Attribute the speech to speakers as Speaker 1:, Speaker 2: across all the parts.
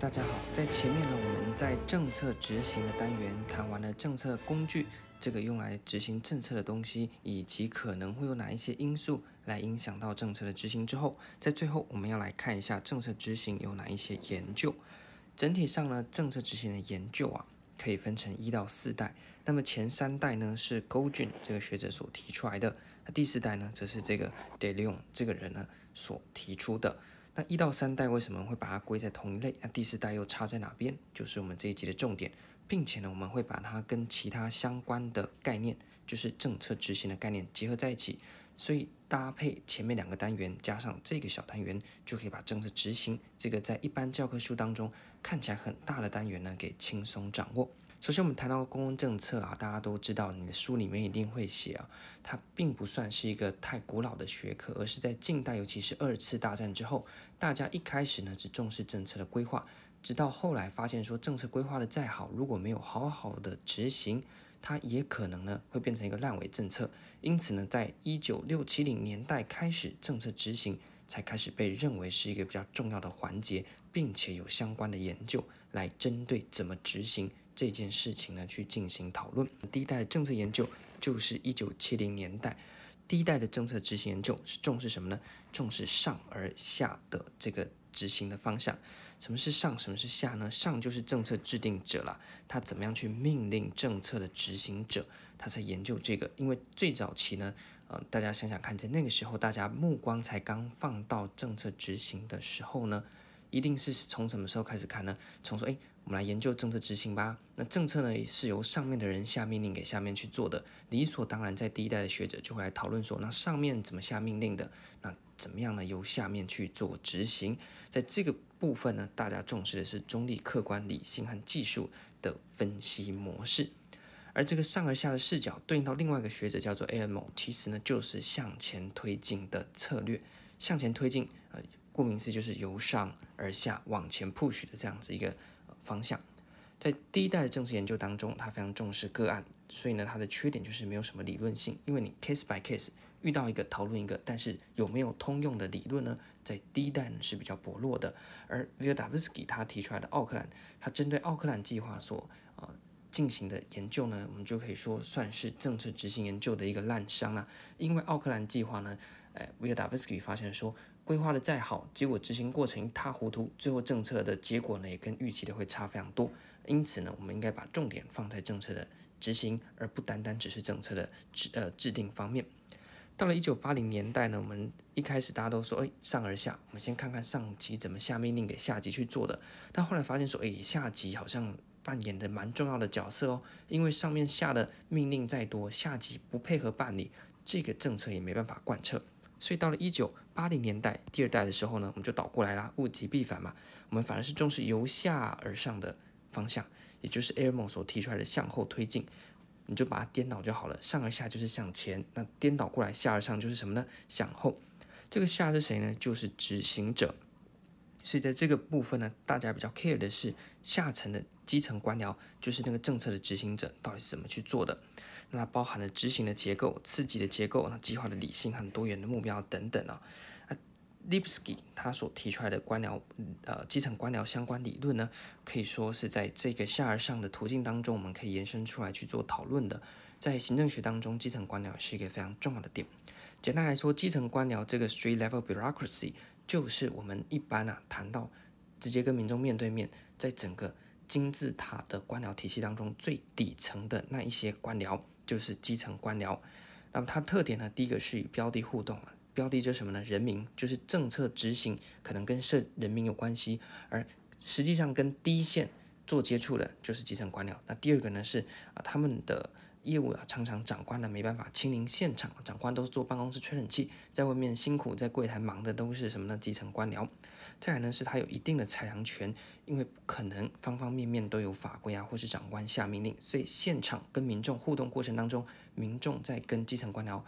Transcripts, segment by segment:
Speaker 1: 大家好，在前面呢，我们在政策执行的单元谈完了政策工具，这个用来执行政策的东西，以及可能会有哪一些因素来影响到政策的执行之后，在最后我们要来看一下政策执行有哪一些研究。整体上呢，政策执行的研究啊，可以分成一到四代。那么前三代呢是 Goldin 这个学者所提出来的，第四代呢则是这个 De Leon 这个人呢所提出的。那一到三代为什么会把它归在同一类？那第四代又差在哪边？就是我们这一集的重点，并且呢，我们会把它跟其他相关的概念，就是政策执行的概念结合在一起。所以搭配前面两个单元，加上这个小单元，就可以把政策执行这个在一般教科书当中看起来很大的单元呢，给轻松掌握。首先，我们谈到公共政策啊，大家都知道，你的书里面一定会写啊，它并不算是一个太古老的学科，而是在近代，尤其是二次大战之后，大家一开始呢只重视政策的规划，直到后来发现说，政策规划的再好，如果没有好好的执行，它也可能呢会变成一个烂尾政策。因此呢，在一九六七零年代开始，政策执行才开始被认为是一个比较重要的环节，并且有相关的研究来针对怎么执行。这件事情呢，去进行讨论。第一代的政策研究就是一九七零年代，第一代的政策执行研究是重视什么呢？重视上而下的这个执行的方向。什么是上？什么是下呢？上就是政策制定者啦，他怎么样去命令政策的执行者，他在研究这个。因为最早期呢，呃，大家想想看，在那个时候，大家目光才刚放到政策执行的时候呢，一定是从什么时候开始看呢？从说，哎。我们来研究政策执行吧。那政策呢，是由上面的人下命令给下面去做的，理所当然，在第一代的学者就会来讨论说，那上面怎么下命令的？那怎么样呢？由下面去做执行。在这个部分呢，大家重视的是中立、客观、理性和技术的分析模式。而这个上而下的视角，对应到另外一个学者叫做 A.M.O，其实呢，就是向前推进的策略。向前推进，顾名思义就是由上而下往前 push 的这样子一个。方向，在第一代的政治研究当中，他非常重视个案，所以呢，它的缺点就是没有什么理论性，因为你 case by case 遇到一个讨论一个，但是有没有通用的理论呢？在第一代是比较薄弱的。而 Wildavsky 他提出来的奥克兰，他针对奥克兰计划所呃进行的研究呢，我们就可以说算是政策执行研究的一个烂伤了，因为奥克兰计划呢，呃，Wildavsky 发现说。规划的再好，结果执行过程一塌糊涂，最后政策的结果呢也跟预期的会差非常多。因此呢，我们应该把重点放在政策的执行，而不单单只是政策的制呃制定方面。到了一九八零年代呢，我们一开始大家都说，哎，上而下，我们先看看上级怎么下命令给下级去做的。但后来发现说，哎，下级好像扮演的蛮重要的角色哦，因为上面下的命令再多，下级不配合办理，这个政策也没办法贯彻。所以到了一九八零年代第二代的时候呢，我们就倒过来啦，物极必反嘛。我们反而是重视由下而上的方向，也就是 Eremo 所提出来的向后推进。你就把它颠倒就好了，上而下就是向前，那颠倒过来下而上就是什么呢？向后。这个下是谁呢？就是执行者。所以在这个部分呢，大家比较 care 的是下层的基层官僚，就是那个政策的执行者到底是怎么去做的。那包含了执行的结构、刺激的结构、那计划的理性和多元的目标等等啊。啊，Lipsky 他所提出来的官僚呃基层官僚相关理论呢，可以说是在这个下而上的途径当中，我们可以延伸出来去做讨论的。在行政学当中，基层官僚是一个非常重要的点。简单来说，基层官僚这个 street level bureaucracy 就是我们一般啊谈到直接跟民众面对面，在整个金字塔的官僚体系当中最底层的那一些官僚。就是基层官僚，那么它特点呢？第一个是与标的互动，标的就是什么呢？人民，就是政策执行可能跟社人民有关系，而实际上跟第一线做接触的，就是基层官僚。那第二个呢是啊，他们的业务啊，常常长官呢没办法亲临现场，长官都是坐办公室吹冷气，在外面辛苦在柜台忙的都是什么呢？基层官僚。再来呢，是他有一定的裁量权，因为不可能方方面面都有法规啊，或是长官下命令，所以现场跟民众互动过程当中，民众在跟基层官僚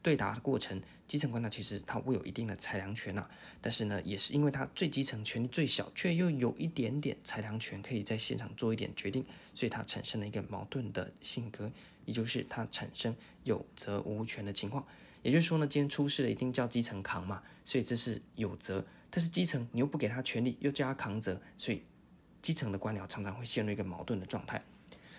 Speaker 1: 对答的过程，基层官僚其实他会有一定的裁量权啊，但是呢，也是因为他最基层权力最小，却又有一点点裁量权，可以在现场做一点决定，所以他产生了一个矛盾的性格，也就是他产生有责无权的情况。也就是说呢，今天出事了，一定叫基层扛嘛，所以这是有责。但是基层你又不给他权力，又叫他扛责，所以基层的官僚常常会陷入一个矛盾的状态。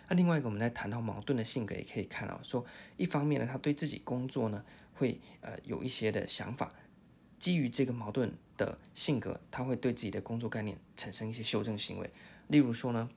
Speaker 1: 那另外一个，我们在谈到矛盾的性格，也可以看到说，一方面呢，他对自己工作呢会呃有一些的想法，基于这个矛盾的性格，他会对自己的工作概念产生一些修正行为。例如说呢，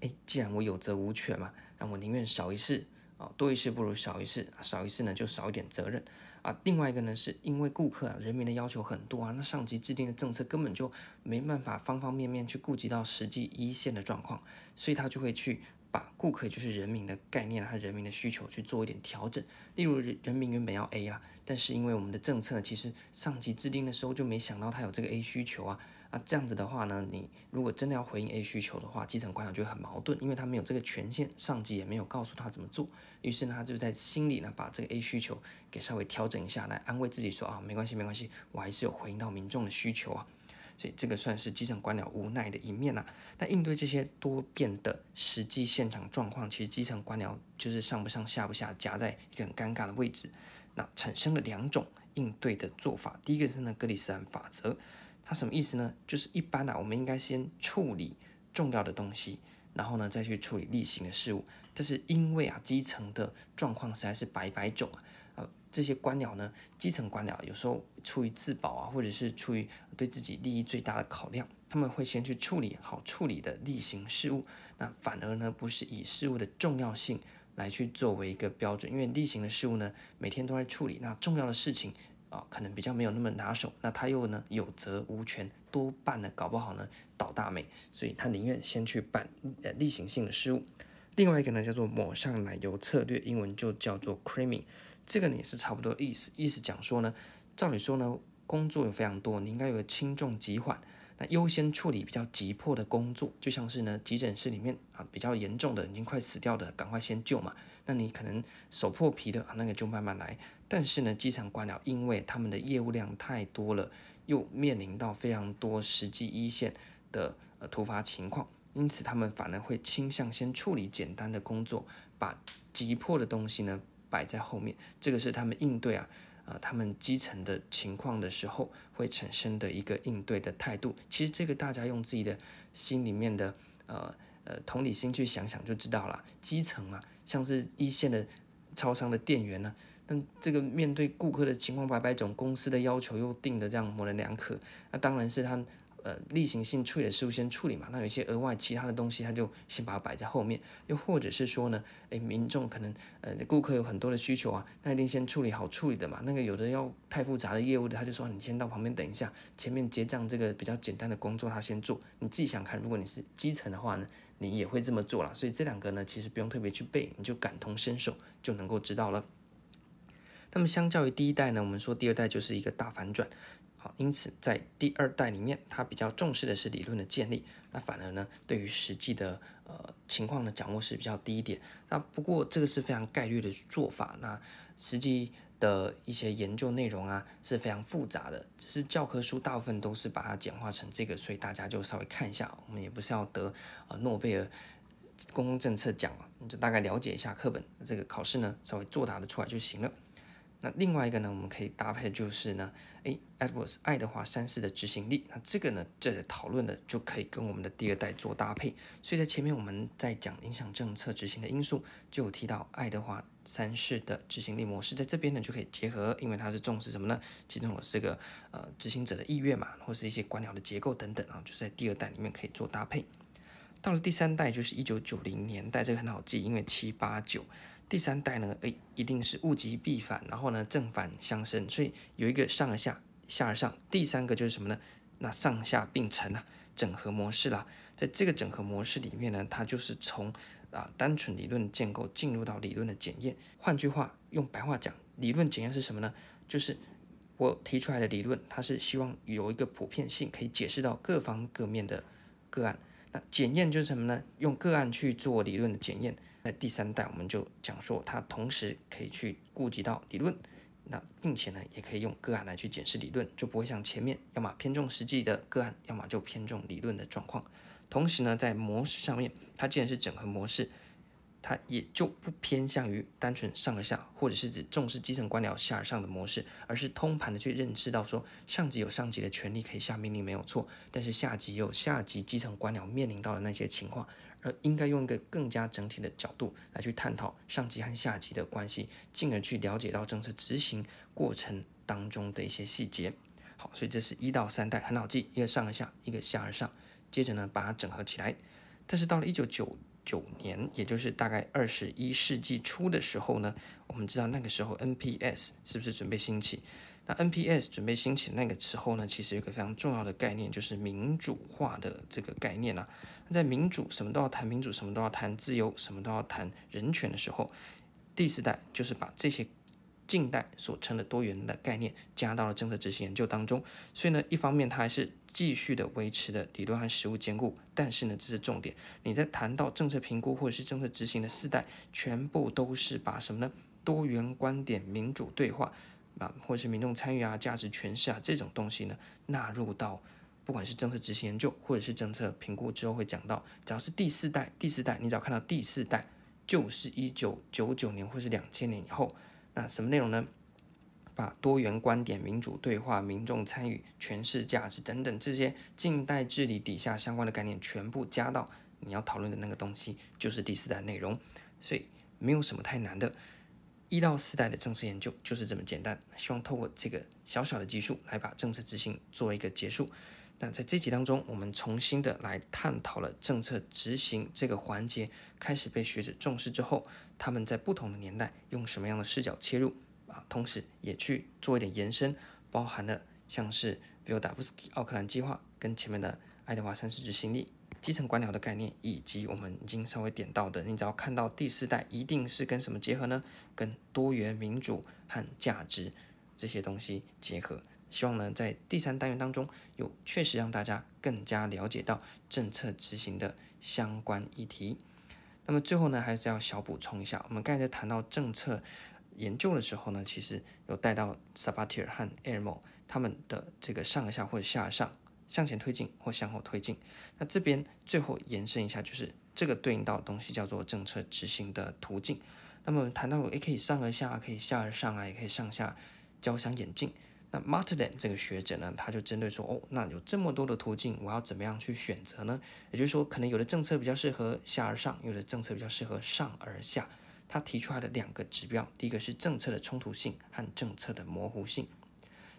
Speaker 1: 诶，既然我有责无权嘛，那我宁愿少一事啊，多一事不如少一事，少一事呢就少一点责任啊。另外一个呢，是因为顾客啊、人民的要求很多啊，那上级制定的政策根本就没办法方方面面去顾及到实际一线的状况，所以他就会去。把顾客就是人民的概念和人民的需求去做一点调整，例如人民原本要 A 啦，但是因为我们的政策其实上级制定的时候就没想到他有这个 A 需求啊，那这样子的话呢，你如果真的要回应 A 需求的话，基层官僚就很矛盾，因为他没有这个权限，上级也没有告诉他怎么做，于是呢他就在心里呢把这个 A 需求给稍微调整一下，来安慰自己说啊没关系没关系，我还是有回应到民众的需求啊。所以这个算是基层官僚无奈的一面呐、啊。那应对这些多变的实际现场状况，其实基层官僚就是上不上下不下，夹在一个很尴尬的位置。那产生了两种应对的做法。第一个是呢格里斯兰法则，它什么意思呢？就是一般啊，我们应该先处理重要的东西，然后呢再去处理例行的事务。但是因为啊基层的状况实在是百百种啊。这些官僚呢，基层官僚有时候出于自保啊，或者是出于对自己利益最大的考量，他们会先去处理好处理的例行事务，那反而呢不是以事务的重要性来去作为一个标准，因为例行的事务呢每天都在处理，那重要的事情啊、可能比较没有那么拿手，那他又呢有责无权，多半呢搞不好呢倒大霉，所以他宁愿先去办呃例行性的事务。另外一个呢叫做抹上奶油策略，英文就叫做 creaming。这个呢也是差不多意思，意思讲说呢，照理说呢，工作有非常多，你应该有个轻重急缓，那优先处理比较急迫的工作，就像是呢，急诊室里面啊比较严重的，已经快死掉的，赶快先救嘛。那你可能手破皮的啊，那个就慢慢来。但是呢，基层官僚因为他们的业务量太多了，又面临到非常多实际一线的呃突发情况，因此他们反而会倾向先处理简单的工作，把急迫的东西呢。摆在后面，这个是他们应对啊，呃，他们基层的情况的时候会产生的一个应对的态度。其实这个大家用自己的心里面的呃呃同理心去想想就知道了。基层啊，像是一线的超商的店员呢，那这个面对顾客的情况百百种，公司的要求又定的这样模棱两可，那当然是他。呃，例行性处理的事务先处理嘛，那有一些额外其他的东西，他就先把它摆在后面。又或者是说呢，诶，民众可能呃，顾客有很多的需求啊，那一定先处理好处理的嘛。那个有的要太复杂的业务的，他就说你先到旁边等一下，前面结账这个比较简单的工作他先做。你自己想看，如果你是基层的话呢，你也会这么做啦。所以这两个呢，其实不用特别去背，你就感同身受就能够知道了。那么相较于第一代呢，我们说第二代就是一个大反转。好，因此在第二代里面，他比较重视的是理论的建立，那反而呢，对于实际的呃情况的掌握是比较低一点。那不过这个是非常概率的做法，那实际的一些研究内容啊是非常复杂的，只是教科书大部分都是把它简化成这个，所以大家就稍微看一下。我们也不是要得呃诺贝尔公共政策奖啊，你就大概了解一下课本这个考试呢，稍微作答的出来就行了。那另外一个呢，我们可以搭配就是呢，诶，Edwards 爱德华三世的执行力，那这个呢，这个讨论的就可以跟我们的第二代做搭配。所以在前面我们在讲影响政策执行的因素，就有提到爱德华三世的执行力模式，在这边呢就可以结合，因为它是重视什么呢？其中有这个呃执行者的意愿嘛，或是一些官僚的结构等等啊，就是在第二代里面可以做搭配。到了第三代，就是一九九零年代，这个很好记，因为七八九。第三代呢，诶，一定是物极必反，然后呢，正反相生，所以有一个上而下，下而上。第三个就是什么呢？那上下并成啊，整合模式啦。在这个整合模式里面呢，它就是从啊单纯理论建构进入到理论的检验。换句话，用白话讲，理论检验是什么呢？就是我提出来的理论，它是希望有一个普遍性，可以解释到各方各面的个案。那检验就是什么呢？用个案去做理论的检验。那第三代，我们就讲说，它同时可以去顾及到理论，那并且呢，也可以用个案来去检视理论，就不会像前面要么偏重实际的个案，要么就偏重理论的状况。同时呢，在模式上面，它既然是整合模式，它也就不偏向于单纯上而下，或者是指重视基层官僚下而上的模式，而是通盘的去认识到说，上级有上级的权利可以下命令没有错，但是下级也有下级基层官僚面临到的那些情况，而应该用一个更加整体的角度来去探讨上级和下级的关系，进而去了解到政策执行过程当中的一些细节。好，所以这是一到三代很好记，一个上而下，一个下而上，接着呢把它整合起来。但是到了一九九九年，也就是大概二十一世纪初的时候呢，我们知道那个时候 NPS 是不是准备兴起？那 NPS 准备兴起那个时候呢，其实有个非常重要的概念，就是民主化的这个概念啊。在民主什么都要谈民主，什么都要谈自由，什么都要谈人权的时候，第四代就是把这些近代所称的多元的概念加到了政策执行研究当中。所以呢，一方面它还是继续的维持的理论和实务兼顾，但是呢，这是重点。你在谈到政策评估或者是政策执行的四代，全部都是把什么呢？多元观点、民主对话啊，或者是民众参与啊、价值诠释啊这种东西呢，纳入到不管是政策执行研究或者是政策评估之后会讲到，只要是第四代，第四代，你只要看到第四代，就是一九九九年或是两千年以后，那什么内容呢？把多元观点、民主对话、民众参与、诠释价值等等这些近代治理底下相关的概念，全部加到你要讨论的那个东西，就是第四代内容。所以没有什么太难的，一到四代的政策研究就是这么简单。希望透过这个小小的技术来把政策执行做一个结束。那在这集当中，我们重新的来探讨了政策执行这个环节开始被学者重视之后，他们在不同的年代用什么样的视角切入。啊，同时也去做一点延伸，包含了像是 Wildavsky 奥克兰计划跟前面的爱德华三世执行力、基层官僚的概念，以及我们已经稍微点到的，你只要看到第四代，一定是跟什么结合呢？跟多元民主和价值这些东西结合。希望呢，在第三单元当中，有确实让大家更加了解到政策执行的相关议题。那么最后呢，还是要小补充一下，我们刚才谈到政策。研究的时候呢，其实有带到 Sabatier 和 Ermo 他们的这个上而下或者下而上，向前推进或向后推进。那这边最后延伸一下，就是这个对应到的东西叫做政策执行的途径。那么谈到也可以上而下，可以下而上啊，也可以上下交相演进。那 Martin 这个学者呢，他就针对说，哦，那有这么多的途径，我要怎么样去选择呢？也就是说，可能有的政策比较适合下而上，有的政策比较适合上而下。他提出来的两个指标，第一个是政策的冲突性和政策的模糊性。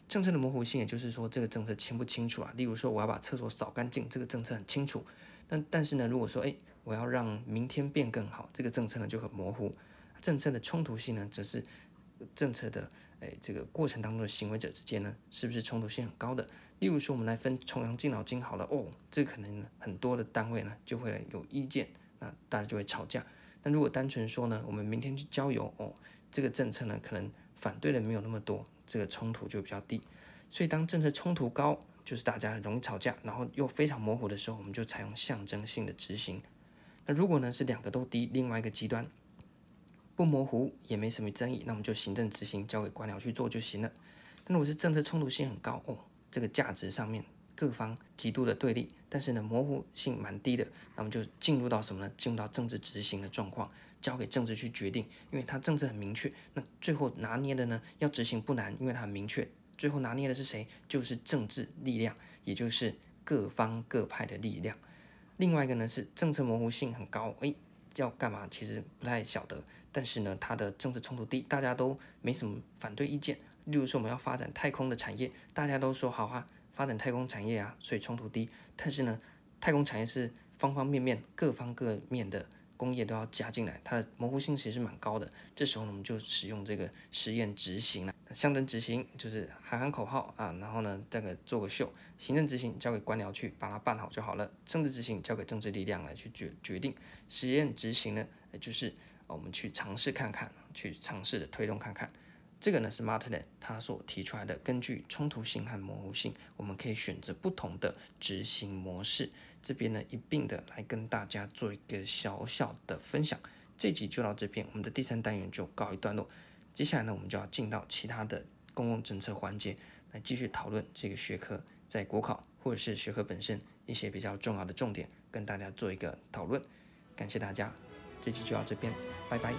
Speaker 1: 政策的模糊性，也就是说这个政策清不清楚啊？例如说，我要把厕所扫干净，这个政策很清楚。但但是呢，如果说，诶，我要让明天变更好，这个政策呢就很模糊。政策的冲突性呢，则是政策的，诶，这个过程当中的行为者之间呢，是不是冲突性很高的？例如说，我们来分重阳敬老金好了，哦，这可能很多的单位呢就会有意见，那大家就会吵架。那如果单纯说呢，我们明天去郊游哦，这个政策呢，可能反对的没有那么多，这个冲突就比较低。所以当政策冲突高，就是大家容易吵架，然后又非常模糊的时候，我们就采用象征性的执行。那如果呢是两个都低，另外一个极端不模糊也没什么争议，那我们就行政执行交给官僚去做就行了。但如果是政策冲突性很高哦，这个价值上面。各方极度的对立，但是呢，模糊性蛮低的，那么就进入到什么呢？进入到政治执行的状况，交给政治去决定，因为它政策很明确。那最后拿捏的呢，要执行不难，因为它很明确。最后拿捏的是谁？就是政治力量，也就是各方各派的力量。另外一个呢是政策模糊性很高，诶，要干嘛？其实不太晓得，但是呢，它的政治冲突低，大家都没什么反对意见。例如说，我们要发展太空的产业，大家都说好啊。发展太空产业啊，所以冲突低。但是呢，太空产业是方方面面、各方各面的工业都要加进来，它的模糊性其实是蛮高的。这时候呢，我们就使用这个实验执行了。象征执行就是喊喊口号啊，然后呢，这个做个秀。行政执行交给官僚去把它办好就好了。政治执行交给政治力量来去决决定。实验执行呢，就是我们去尝试看看，去尝试的推动看看。这个呢是 Martelin 他所提出来的，根据冲突性和模糊性，我们可以选择不同的执行模式。这边呢一并的来跟大家做一个小小的分享。这集就到这边，我们的第三单元就告一段落。接下来呢，我们就要进到其他的公共政策环节，来继续讨论这个学科在国考或者是学科本身一些比较重要的重点，跟大家做一个讨论。感谢大家。这期就到这边，拜拜。